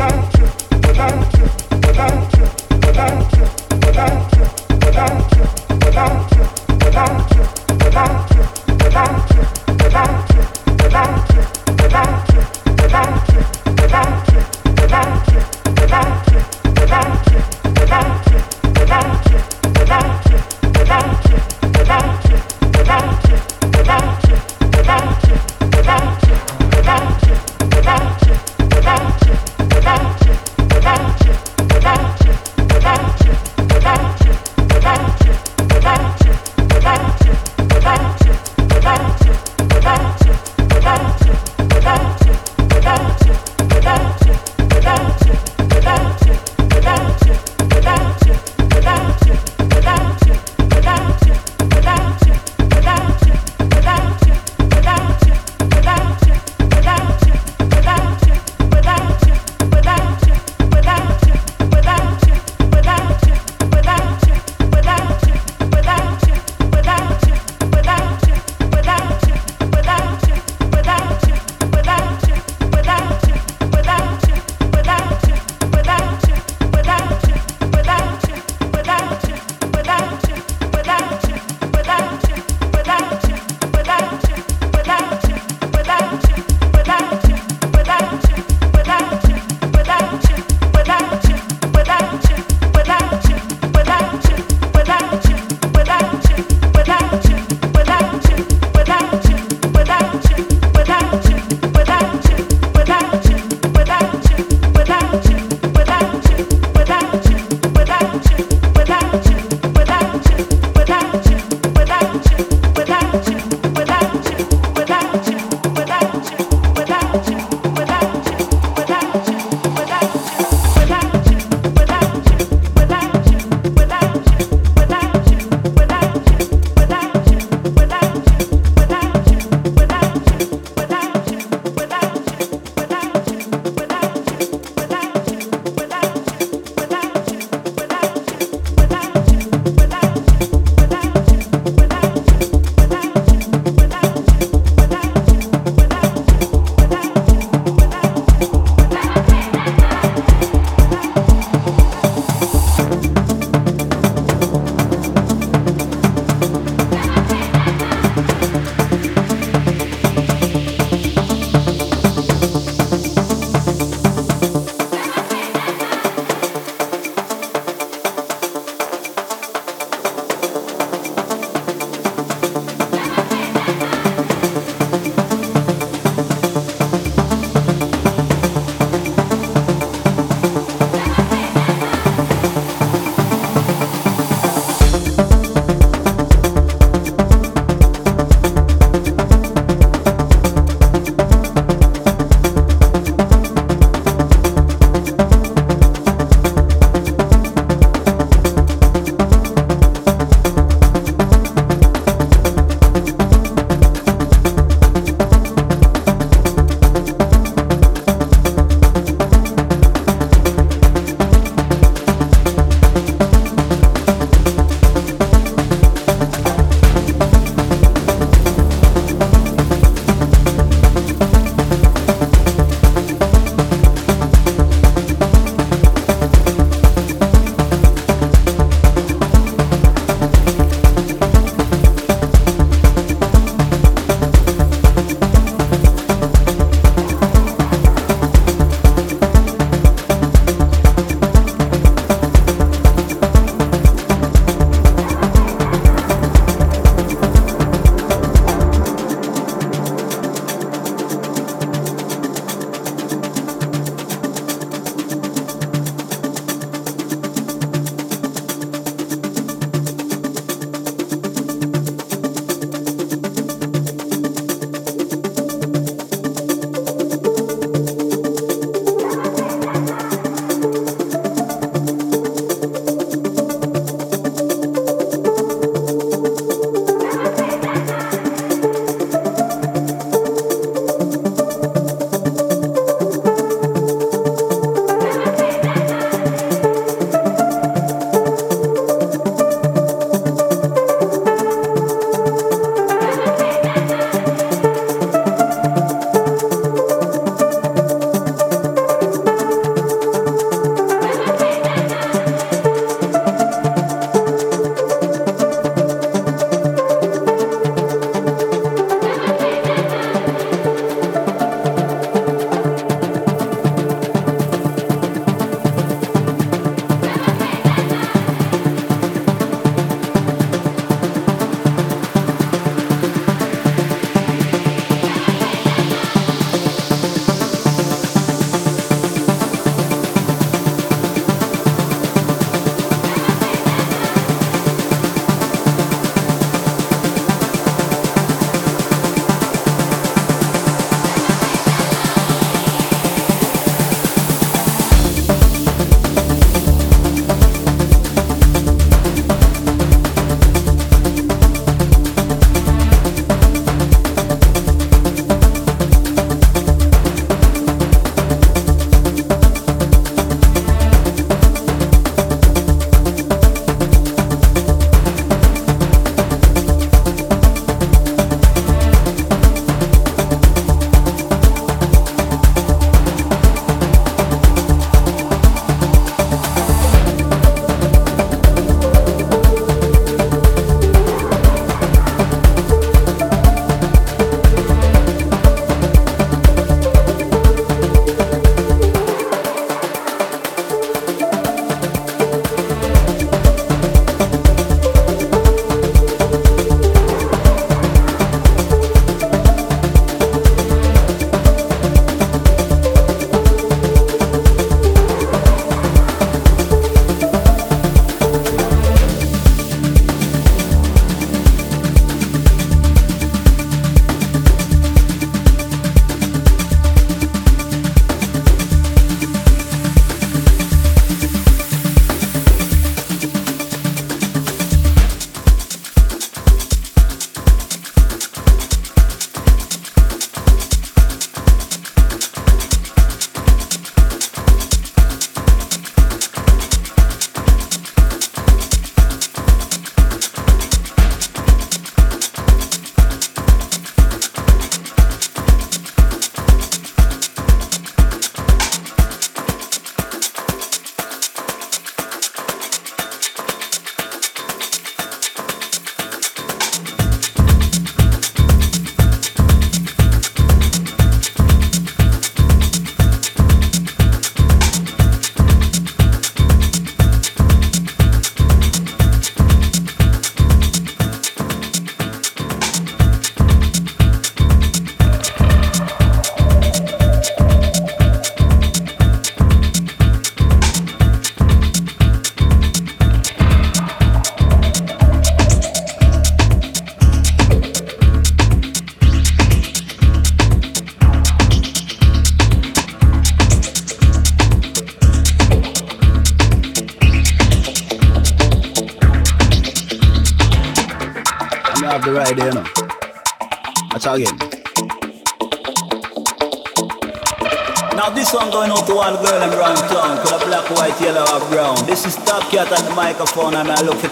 without you.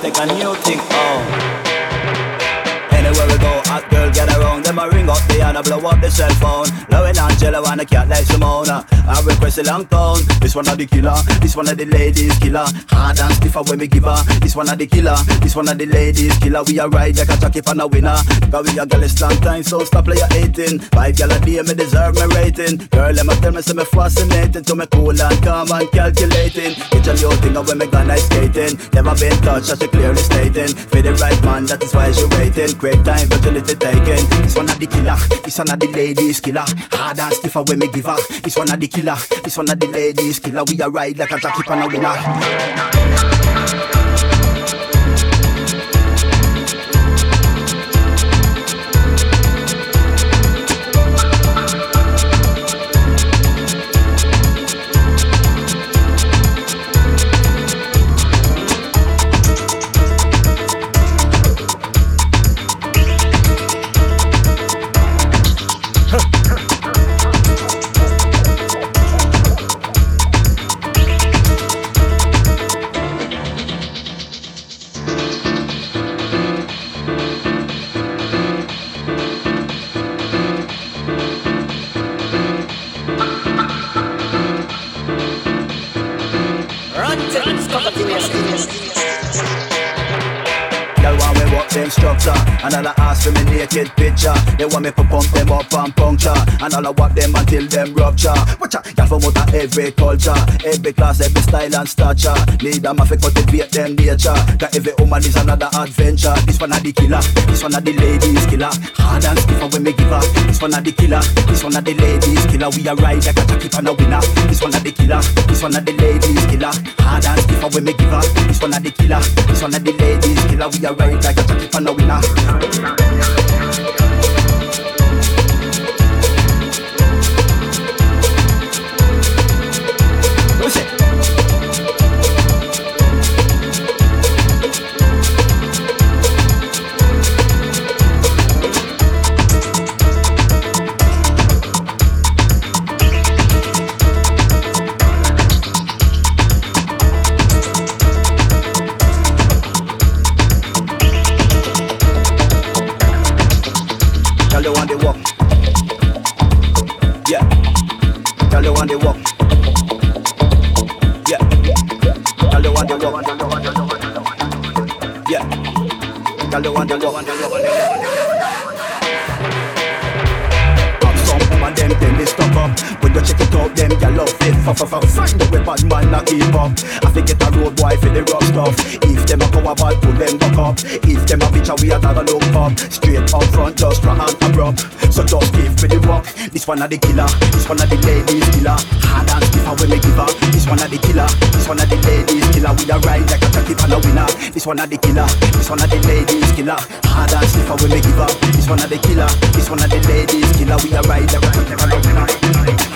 I take a new thing on. Anywhere we go, hot girl get around. Them a ring up the and a blow up the cell phone. Low Angela and a cat like Simona. I request a long tone. This one of the killer. This one of the ladies killer. Hard and stiffer when we give her. This one of the killer. This one of the ladies killer. We are ride like a jockey for a winner. Cause we a girl is long time, so stop play your 18. Five gal a day, me deserve my rating. Girl, let me tell me, say me fascinating. To me cool and calm and calculating. Get your thing when me ice skating. Never been touched, as she clearly stating. For the right man, that is why she waiting. Great time, but little taken. This one of the killer. This one of the ladies killer. Hard and stiffer when me give her. This one of the killer. This one of the ladies killer. We a ride like a jockey on a winner. They want me to pump them up and puncture. And all I walk them until them rupture. Watch out, y'all from out of every culture. Every class, every style and stature. Need them to cultivate them nature. Cause every woman is another adventure. This one of the killer, this one of the ladies killer. Hard and stiffer when me give her This one of the killer, this one of the ladies killer. We a ride like a jockey on a winner. This one of the killer, this one of the ladies killer. Hard and stiffer when me give her This one of the killer, this one of the ladies killer. We a ride like a jockey on a winner girl, you want to go. Some them tell me stop up. When you check it out, them girl love it. Fuck, fuck, fuck, find a bad man, not keep up. I think it's a road boy for the rough stuff. If them a power bad, pull them back up. If them a bitch, we a tag a look up. Straight up front, just raw and abrupt one of the killer, this one of the ladies killer. Hard and stiffer when me give her. This one of the killer, this one of the ladies killer. We are ride like a jockey and a winner. This one of the killer, this one of the ladies killer. Hard and stiffer when me give her. This one of the killer, this one of the ladies killer. We are ride like a jockey and a winner.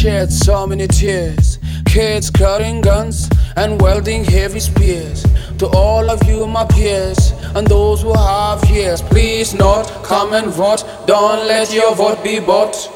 shed so many tears. Kids carrying guns and welding heavy spears. To all of you, my peers, and those who have years, please not come and vote. Don't let your vote be bought.